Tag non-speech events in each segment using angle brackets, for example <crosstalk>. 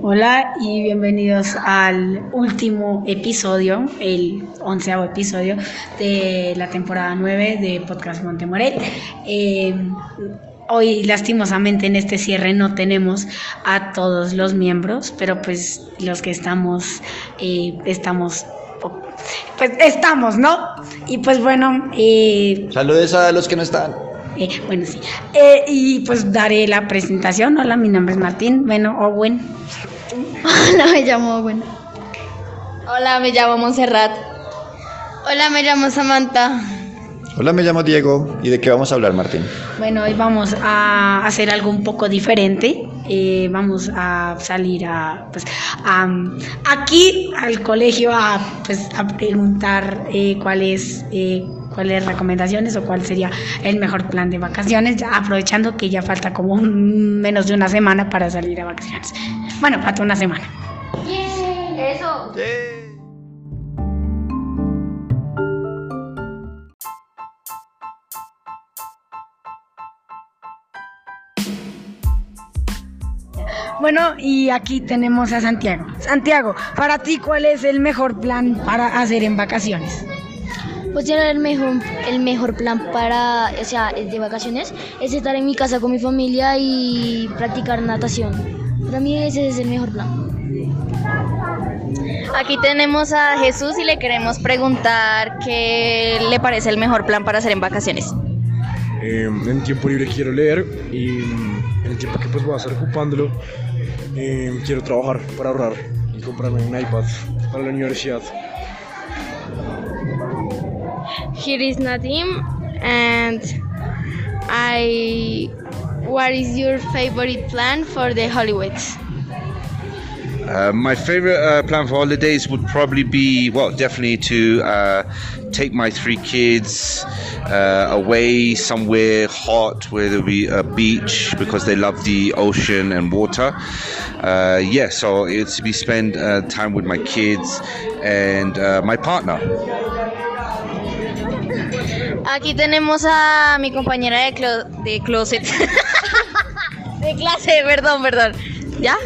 Hola y bienvenidos al último episodio, el onceavo episodio de la temporada 9 de Podcast Montemorel. Eh, hoy lastimosamente en este cierre no tenemos a todos los miembros, pero pues los que estamos, eh, estamos, pues estamos, ¿no? Y pues bueno... Eh, Saludos a los que no están. Eh, bueno, sí. Eh, y pues daré la presentación. Hola, mi nombre es Martín. Bueno, Owen. Hola, me llamo Owen. Hola, me llamo Montserrat. Hola, me llamo Samantha. Hola, me llamo Diego. ¿Y de qué vamos a hablar, Martín? Bueno, hoy vamos a hacer algo un poco diferente. Eh, vamos a salir a, pues, aquí al colegio a, pues, a preguntar cuál es cuáles recomendaciones o cuál sería el mejor plan de vacaciones, aprovechando que ya falta como menos de una semana para salir a vacaciones. Bueno, falta una semana. Eso. Bueno, y aquí tenemos a Santiago. Santiago, para ti, ¿cuál es el mejor plan para hacer en vacaciones? Pues yo el mejor, el mejor plan para, o sea, de vacaciones es estar en mi casa con mi familia y practicar natación. Para mí ese es el mejor plan. Aquí tenemos a Jesús y le queremos preguntar qué le parece el mejor plan para hacer en vacaciones. Eh, en tiempo libre quiero leer y en el tiempo que pues voy a estar ocupándolo eh, quiero trabajar para ahorrar y comprarme un iPad para la universidad. Here is Nadim, and I. What is your favorite plan for the holidays? Uh, my favorite uh, plan for holidays would probably be, well, definitely to uh, take my three kids uh, away somewhere hot where there'll be a beach because they love the ocean and water. Uh, yeah, so it's to be spend uh, time with my kids and my partner. Aquí tenemos a mi compañera de, closet. <laughs> de clase, perdón, perdón. ¿Ya?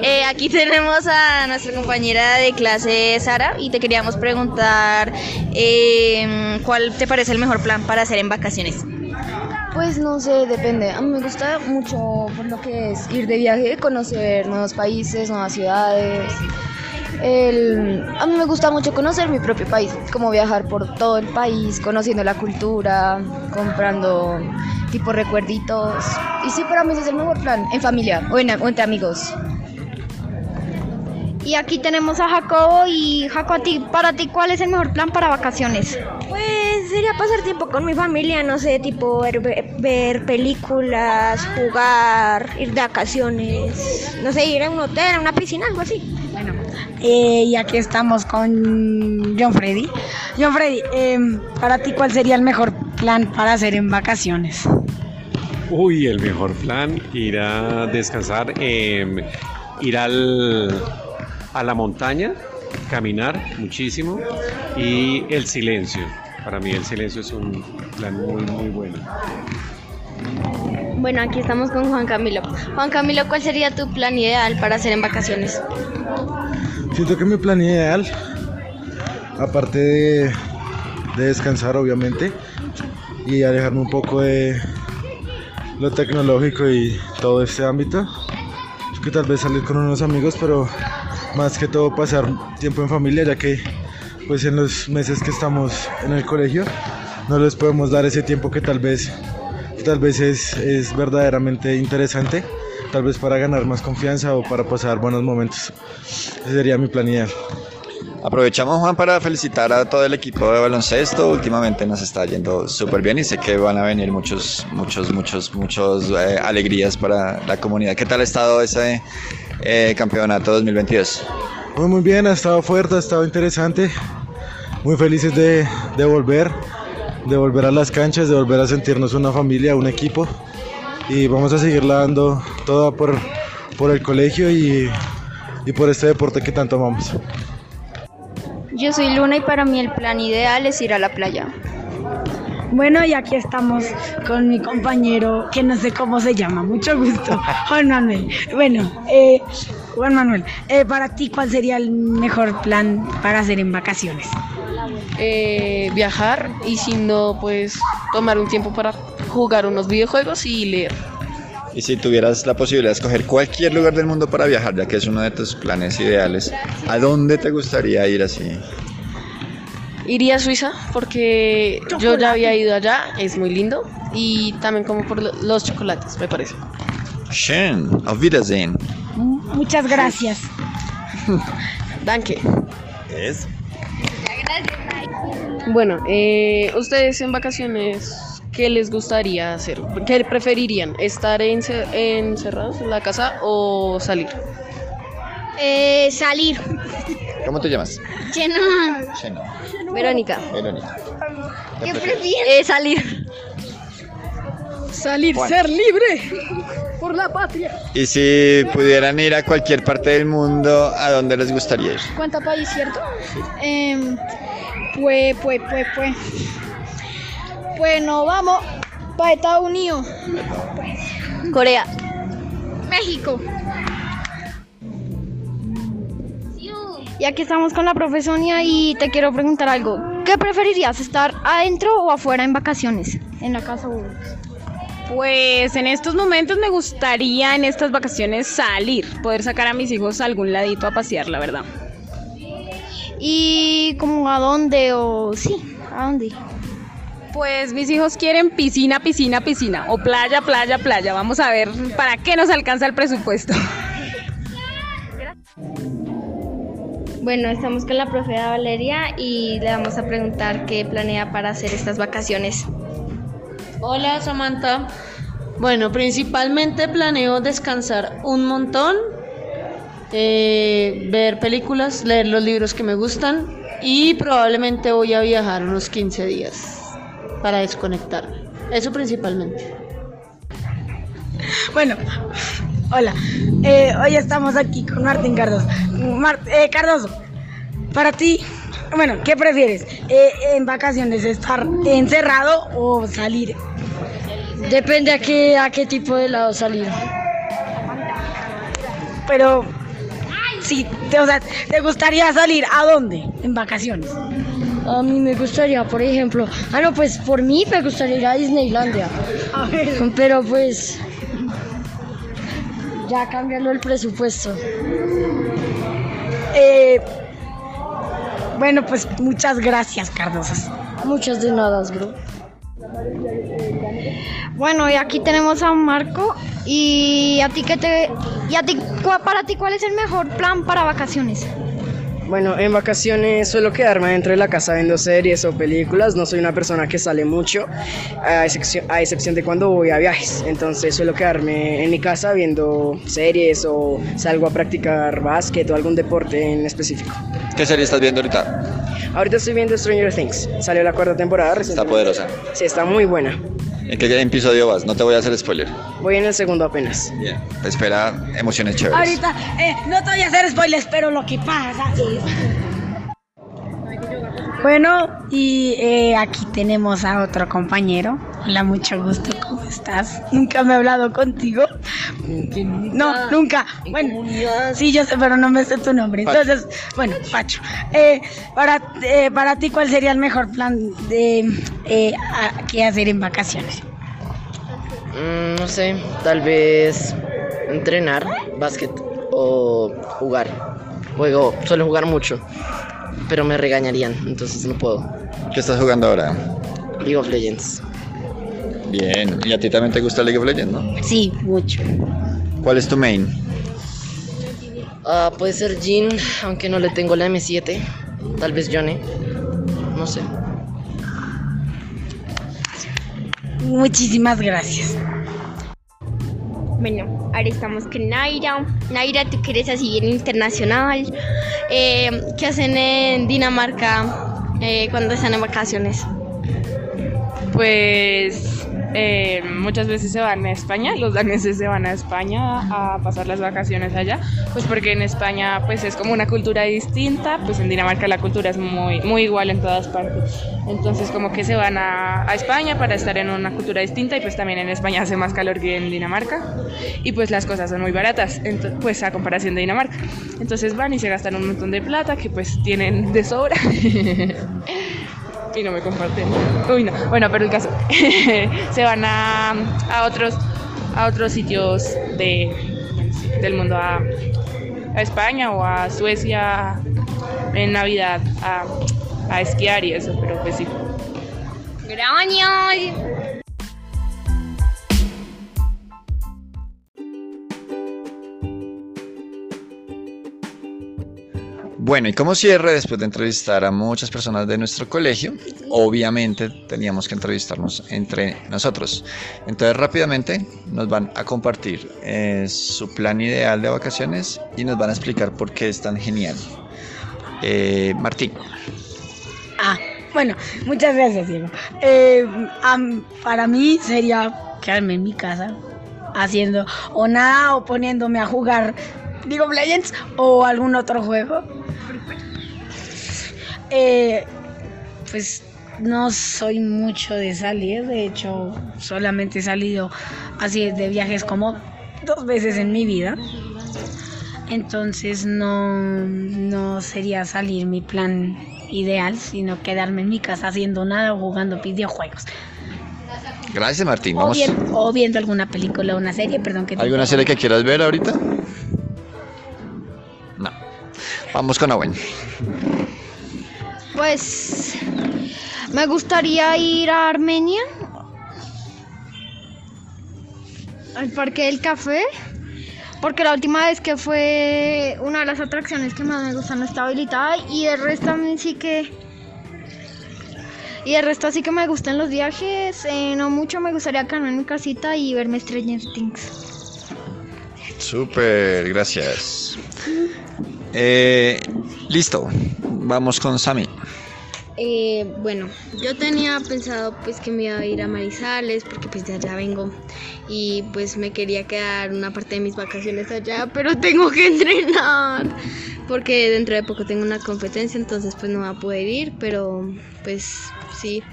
Eh, aquí tenemos a nuestra compañera de clase Sara y te queríamos preguntar em, cuál te parece el mejor plan para hacer en vacaciones. Pues no sé, depende. A mí me gusta mucho por lo que es ir de viaje, conocer nuevos países, nuevas ciudades, a mí me gusta mucho conocer mi propio país, como viajar por todo el país, conociendo la cultura, comprando tipo recuerditos. Y sí, para mí ese es el mejor plan, en familia o, entre amigos. Y aquí tenemos a Jacobo y Jacobo, a ti, para ti, ¿cuál es el mejor plan para vacaciones? Pues sería pasar tiempo con mi familia, no sé, tipo ver, ver, películas, jugar, ir de vacaciones, no sé, ir a un hotel, a una piscina, algo así. Eh, y aquí estamos con John Freddy. John Freddy, em, para ti, ¿cuál sería el mejor plan para hacer en vacaciones? Uy, el mejor plan, ir a descansar, em, ir al, a la montaña, caminar muchísimo y el silencio. Para mí el silencio es un plan muy, muy bueno. Bueno, aquí estamos con Juan Camilo. Juan Camilo, ¿cuál sería tu plan ideal para hacer en vacaciones? Siento que mi plan ideal, aparte de, descansar obviamente, y alejarme un poco de lo tecnológico y todo este ámbito, que tal vez salir con unos amigos, pero más que todo pasar tiempo en familia, ya que pues en los meses que estamos en el colegio no les podemos dar ese tiempo que tal vez tal vez es, es verdaderamente interesante, tal vez para ganar más confianza o para pasar buenos momentos. Ese sería mi plan ideal. Aprovechamos, Juan, para felicitar a todo el equipo de baloncesto. Últimamente nos está yendo súper bien y sé que van a venir muchos, muchos, muchos, muchos eh, alegrías para la comunidad. ¿Qué tal ha estado ese eh, campeonato 2022? Muy, muy bien, ha estado fuerte, ha estado interesante. Muy felices de, de volver de volver a las canchas, de volver a sentirnos una familia, un equipo. Y vamos a seguir dando toda por, por el colegio y, y por este deporte que tanto amamos. Yo soy Luna y para mí el plan ideal es ir a la playa. Bueno, y aquí estamos con mi compañero, que no sé cómo se llama, mucho gusto, <laughs> Juan Manuel. Bueno, eh, Juan Manuel, eh, para ti, ¿cuál sería el mejor plan para hacer en vacaciones? Eh, viajar y si no, pues tomar un tiempo para jugar unos videojuegos y leer. Y si tuvieras la posibilidad de escoger cualquier lugar del mundo para viajar, ya que es uno de tus planes ideales, ¿a dónde te gustaría ir así? Iría a Suiza porque yo ya había ido allá, es muy lindo y también como por lo- los chocolates, me parece. Schön, auf Wiedersehen. Muchas gracias. <laughs> Danke. Es. Bueno, eh, ustedes en vacaciones, ¿qué les gustaría hacer? ¿Qué preferirían? ¿Estar ence- encerrados en la casa o salir? Eh, salir. ¿Cómo te llamas? Lleno. Cheno. Verónica. Verónica. ¿Qué prefieres? Eh, salir. Salir, ser libre por la patria. Y si pudieran ir a cualquier parte del mundo, ¿a dónde les gustaría ir? ¿Cuánto país, cierto? Em, pues, pues, pues, pues. Bueno, vamos para Estados Unidos. Corea. México. Ya que estamos con la profesonia y te quiero preguntar algo. ¿Qué preferirías, estar adentro o afuera en vacaciones? En la casa o... Pues en estos momentos me gustaría en estas vacaciones salir, poder sacar a mis hijos a algún ladito a pasear, la verdad. ¿Y como a dónde o sí? ¿A dónde? Pues mis hijos quieren piscina, piscina, piscina o playa, playa, playa. Vamos a ver para qué nos alcanza el presupuesto. <laughs> Bueno, estamos con la profe Valeria y le vamos a preguntar qué planea para hacer estas vacaciones. Hola Samantha. Bueno, principalmente planeo descansar un montón, eh, ver películas, leer los libros que me gustan y probablemente voy a viajar unos 15 días para desconectarme. Eso principalmente. Bueno, hola. Eh, hoy estamos aquí con Martín Cardoso. Mar- eh, Cardoso, para ti, bueno, ¿qué prefieres? Eh, ¿En vacaciones estar encerrado o salir? Depende a qué, a qué tipo de lado salir. Pero, sí, te, o sea, ¿te gustaría salir a dónde? En vacaciones. A mí me gustaría, por ejemplo, ah no, pues por mí me gustaría ir a Disneylandia. Pero pues ya cambiando el presupuesto. Eh, bueno, pues muchas gracias, Cardoso. Muchas de nada, bro. Bueno, y aquí tenemos a Marco. ¿Y a ti qué te... Y a ti, cua- para ti, cuál es el mejor plan para vacaciones? Bueno, en vacaciones suelo quedarme dentro de la casa viendo series o películas. No soy una persona que sale mucho, a excepción, a excepción de cuando voy a viajes. Entonces suelo quedarme en mi casa viendo series o salgo a practicar básquet o algún deporte en específico. ¿Qué serie estás viendo ahorita? Ahorita estoy viendo Stranger Things. Salió la cuarta temporada Está recientemente. poderosa. Sí, está muy buena. ¿En qué episodio vas? No te voy a hacer spoiler. Voy en el segundo apenas. Bien. Te espera emociones chéveres. Ahorita, eh, no te voy a hacer spoilers, pero lo que pasa es... Bueno, y eh, aquí tenemos a otro compañero. Hola, mucho gusto, ¿cómo estás? Nunca me he hablado contigo. No, nunca. Bueno, sí, yo sé, pero no me sé tu nombre. Pacho. Entonces, bueno, Pacho. Eh, para, eh, para ti, ¿cuál sería el mejor plan de eh, a- que hacer en vacaciones? Mm, no sé, tal vez entrenar básquet o jugar. Juego, suelo jugar mucho, pero me regañarían, entonces no puedo. ¿Qué estás jugando ahora? League of Legends. Bien. ¿Y a ti también te gusta League of Legends, no? Sí, mucho. ¿Cuál es tu main? Ah, puede ser Jin, aunque no le tengo la M7. Tal vez Johnny. No sé. Muchísimas gracias. Bueno, ahora estamos con Naira. Naira, tú que eres así bien internacional. Eh, ¿Qué hacen en Dinamarca eh, cuando están en vacaciones? Pues eh, muchas veces se van a España, los daneses se van a España a pasar las vacaciones allá, pues porque en España pues es como una cultura distinta, pues en Dinamarca la cultura es muy, muy igual en todas partes. Entonces como que se van a, a España para estar en una cultura distinta y pues también en España hace más calor que en Dinamarca y pues las cosas son muy baratas, pues a comparación de Dinamarca. Entonces van y se gastan un montón de plata que pues tienen de sobra. <laughs> y no me comparten. Uy, no. Bueno, pero el caso. <laughs> se van a, a otros a otros sitios de, del mundo, a, a España o a Suecia en Navidad a, a esquiar y eso, pero pues sí. Gracias. Bueno, y como cierre, después de entrevistar a muchas personas de nuestro colegio, obviamente teníamos que entrevistarnos entre nosotros. Entonces rápidamente nos van a compartir eh, su plan ideal de vacaciones y nos van a explicar por qué es tan genial. Eh, Martín. Ah, bueno, muchas gracias, Diego. Eh, am- para mí sería quedarme en mi casa haciendo o nada o poniéndome a jugar of Legends o algún otro juego. Eh, pues no soy mucho de salir, de hecho solamente he salido así de viajes como dos veces en mi vida. Entonces no, no sería salir mi plan ideal, sino quedarme en mi casa haciendo nada o jugando videojuegos. Gracias Martín. O, Vamos. bien- o viendo alguna película o una serie, perdón que ¿Alguna serie que quieras ver ahorita? No. Vamos con Owen. Pues me gustaría ir a Armenia, al Parque del Café, porque la última vez que fue una de las atracciones que más me gustan no está habilitada y el resto a mí sí que... Y el resto sí que me gustan los viajes, eh, no mucho me gustaría quedarme en mi casita y verme Stranger Things. Súper, gracias. Eh, listo. Vamos con Sammy. Eh, bueno, yo tenía pensado pues que me iba a ir a Marizales porque pues de allá vengo y pues me quería quedar una parte de mis vacaciones allá, pero <laughs> tengo que entrenar porque dentro de poco tengo una competencia, entonces pues no va a poder ir, pero pues sí,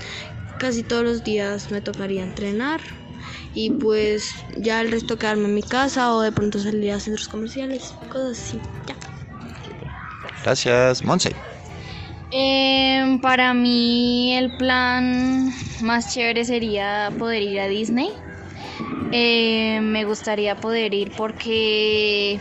casi todos los días me tocaría entrenar y pues ya el resto quedarme en mi casa o de pronto salir a centros comerciales, cosas así, ya. Gracias, Monse. Em, para mí el plan más chévere sería poder ir a Disney. Em, me gustaría poder ir porque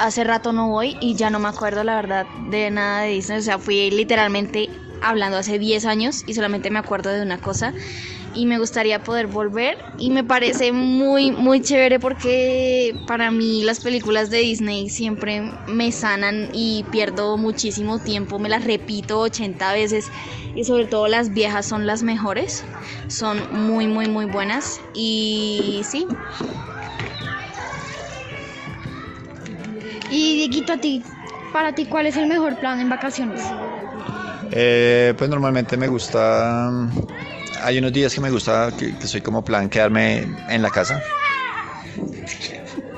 hace rato no voy y ya no me acuerdo la verdad de nada de Disney. O sea, fui literalmente hablando hace 10 años y solamente me acuerdo de una cosa. Y me gustaría poder volver y me parece muy, muy chévere porque para mí las películas de Disney siempre me sanan y pierdo muchísimo tiempo, me las repito 80 veces y sobre todo las viejas son las mejores, son muy, muy, muy buenas y sí, Y Dieguito, a ti, para ti, ¿cuál es el mejor plan en vacaciones? Eh, pues normalmente me gusta. Hay unos días que me gusta, que, soy como plan quedarme en la casa.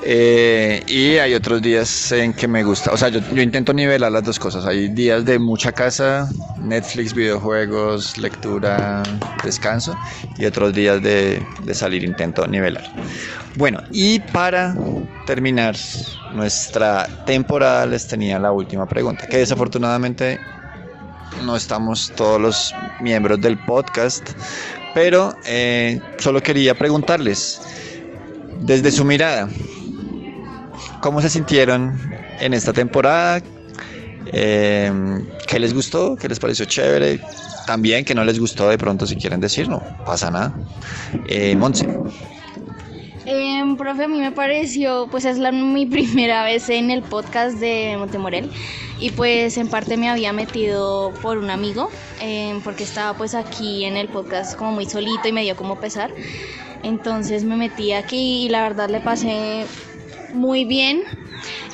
Eh, y hay otros días en que me gusta, o sea, yo, yo intento nivelar las dos cosas. Hay días de mucha casa, Netflix, videojuegos, lectura, descanso, y otros días de, de salir intento nivelar. Bueno, y para terminar nuestra temporada les tenía la última pregunta, que desafortunadamente no estamos todos los miembros del podcast, pero eh, solo quería preguntarles, desde su mirada, ¿cómo se sintieron en esta temporada? Eh, ¿Qué les gustó? ¿Qué les pareció chévere? También que no les gustó de pronto si quieren decir, no pasa nada. Eh, Monse. Em, profe, a mí me pareció, pues es la, mi <laughs> primera vez en el podcast de Montemorel y pues en parte me había metido por un amigo em, porque estaba pues aquí en el podcast como muy solito y me dio como pesar. Entonces me metí aquí y la verdad le pasé muy bien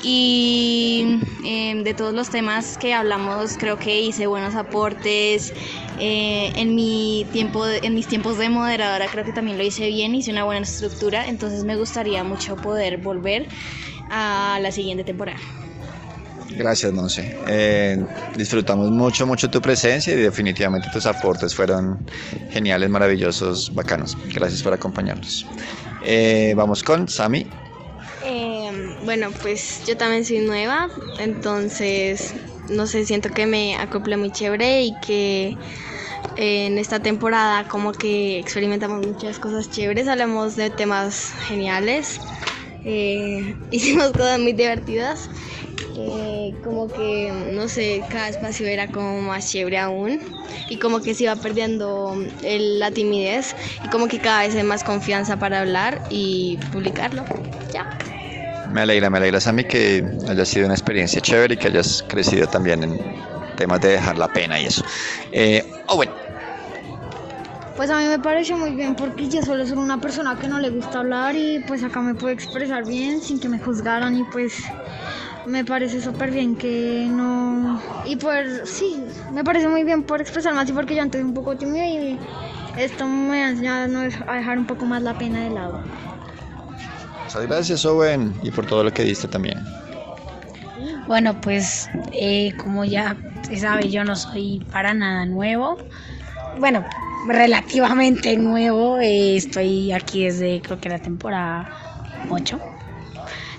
y em, de todos los temas que hablamos creo que hice buenos aportes Eh, en, mi tiempo, en mis tiempos de moderadora creo que también lo hice bien, hice una buena estructura, entonces me gustaría mucho poder volver a la siguiente temporada. Gracias, Monse. Eh, disfrutamos mucho, mucho tu presencia y definitivamente tus aportes fueron geniales, maravillosos, bacanos. Gracias por acompañarnos. Eh, vamos con Sami. Eh, bueno, pues yo también soy nueva, entonces no sé, siento que me acople muy chévere y que en esta temporada como que experimentamos muchas cosas chéveres, hablamos de temas geniales, <laughs> hicimos cosas muy divertidas eh, como que, no sé, cada espacio era como más chévere aún y como que se iba perdiendo la timidez y como que cada vez hay más confianza para hablar y publicarlo. Ya. Me alegra, me alegra, Sammy, que haya sido una experiencia chévere y que hayas crecido también en temas de dejar la pena y eso. Eh, oh, bueno. Pues a mí me parece muy bien porque yo solo soy una persona que no le gusta hablar y pues acá me puedo expresar bien sin que me juzgaran y pues me parece súper bien que no... Y pues sí, me parece muy bien por expresarme así porque yo antes un poco tímida y esto me ha enseñado a dejar un poco más la pena de lado. Muchas gracias Owen y por todo lo que diste también. Bueno, pues eh, como ya se sabe, yo no soy para nada nuevo. Bueno, relativamente nuevo. Eh, estoy aquí desde creo que la temporada 8.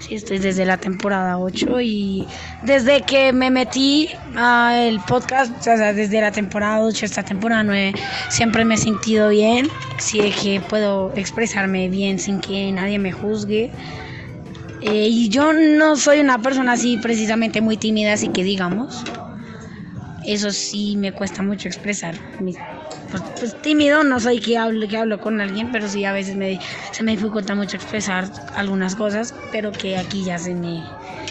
Sí, estoy desde la temporada 8 y desde que me metí al podcast, o sea, desde la temporada 8 hasta temporada 9, siempre me he sentido bien, sí de que puedo expresarme bien sin que nadie me juzgue. Eh, y yo no soy una persona así precisamente muy tímida, así que digamos, eso sí me cuesta mucho expresar mis pues, pues, tímido, no soy que hablo, que hablo con alguien, pero sí a veces me, se me dificulta mucho expresar algunas cosas, pero que aquí ya se me,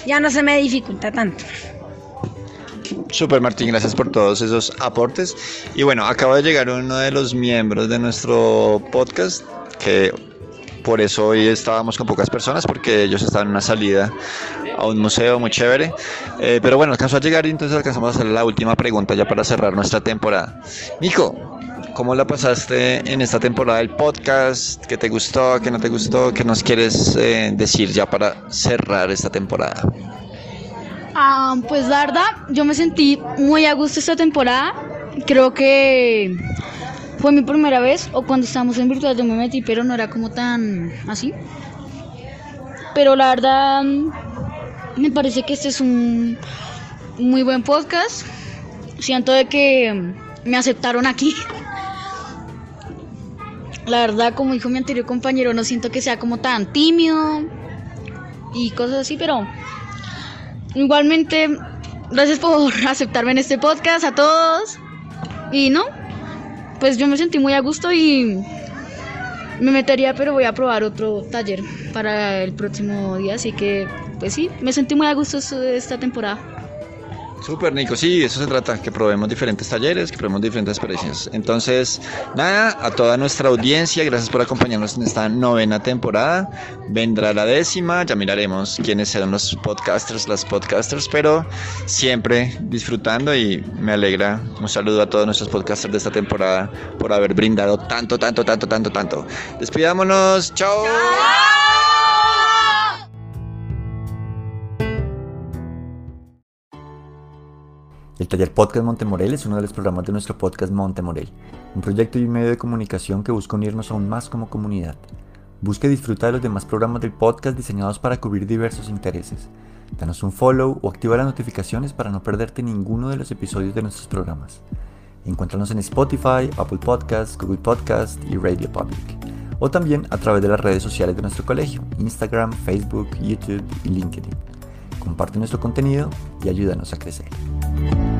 ya no se me dificulta tanto. Super Martín, gracias por todos esos aportes. Y bueno, acaba de llegar uno de los miembros de nuestro podcast que por eso hoy estábamos con pocas personas porque ellos estaban en una salida a un museo muy chévere. Eh, pero bueno, alcanzó a llegar y entonces alcanzamos a hacer la última pregunta ya para cerrar nuestra temporada. Nico, ¿Cómo la pasaste en esta temporada del podcast? ¿Qué te gustó? ¿Qué no te gustó? ¿Qué nos quieres eh, decir ya para cerrar esta temporada? Ah, pues la verdad, yo me sentí muy a gusto esta temporada. Creo que fue mi primera vez, o cuando estábamos en virtual yo me metí, pero no era como tan así. Pero la verdad, me parece que este es un muy buen podcast. Siento de que me aceptaron aquí. La verdad, como dijo mi anterior compañero, no siento que sea como tan tímido y cosas así, pero igualmente, gracias por <laughs> aceptarme en este podcast a todos. Y no, pues yo me sentí muy a gusto y me metería, pero voy a probar otro taller para el próximo día, así que pues sí, me sentí muy a gusto esta temporada. Súper, Nico, sí, eso se trata, que probemos diferentes talleres, que probemos diferentes experiencias. Entonces, nada, a toda nuestra audiencia, gracias por acompañarnos en esta novena temporada. Vendrá la décima, ya miraremos quiénes serán los podcasters, las podcasters, pero siempre disfrutando y me alegra. Un saludo a todos nuestros podcasters de esta temporada por haber brindado tanto, tanto, tanto, tanto, tanto. Despidámonos, chao. El taller Podcast Montemorel es uno de los programas de nuestro podcast Montemorel, un proyecto y un medio de comunicación que busca unirnos aún más como comunidad. Busca disfrutar de los demás programas del podcast diseñados para cubrir diversos intereses. Danos un follow o activa las notificaciones para no perderte ninguno de los episodios de nuestros programas. Encuéntranos en Spotify, Apple Podcasts, Google Podcasts y Radio Public. O también a través de las redes sociales de nuestro colegio, Instagram, Facebook, YouTube y LinkedIn. Comparte nuestro contenido y ayúdanos a crecer. Bye.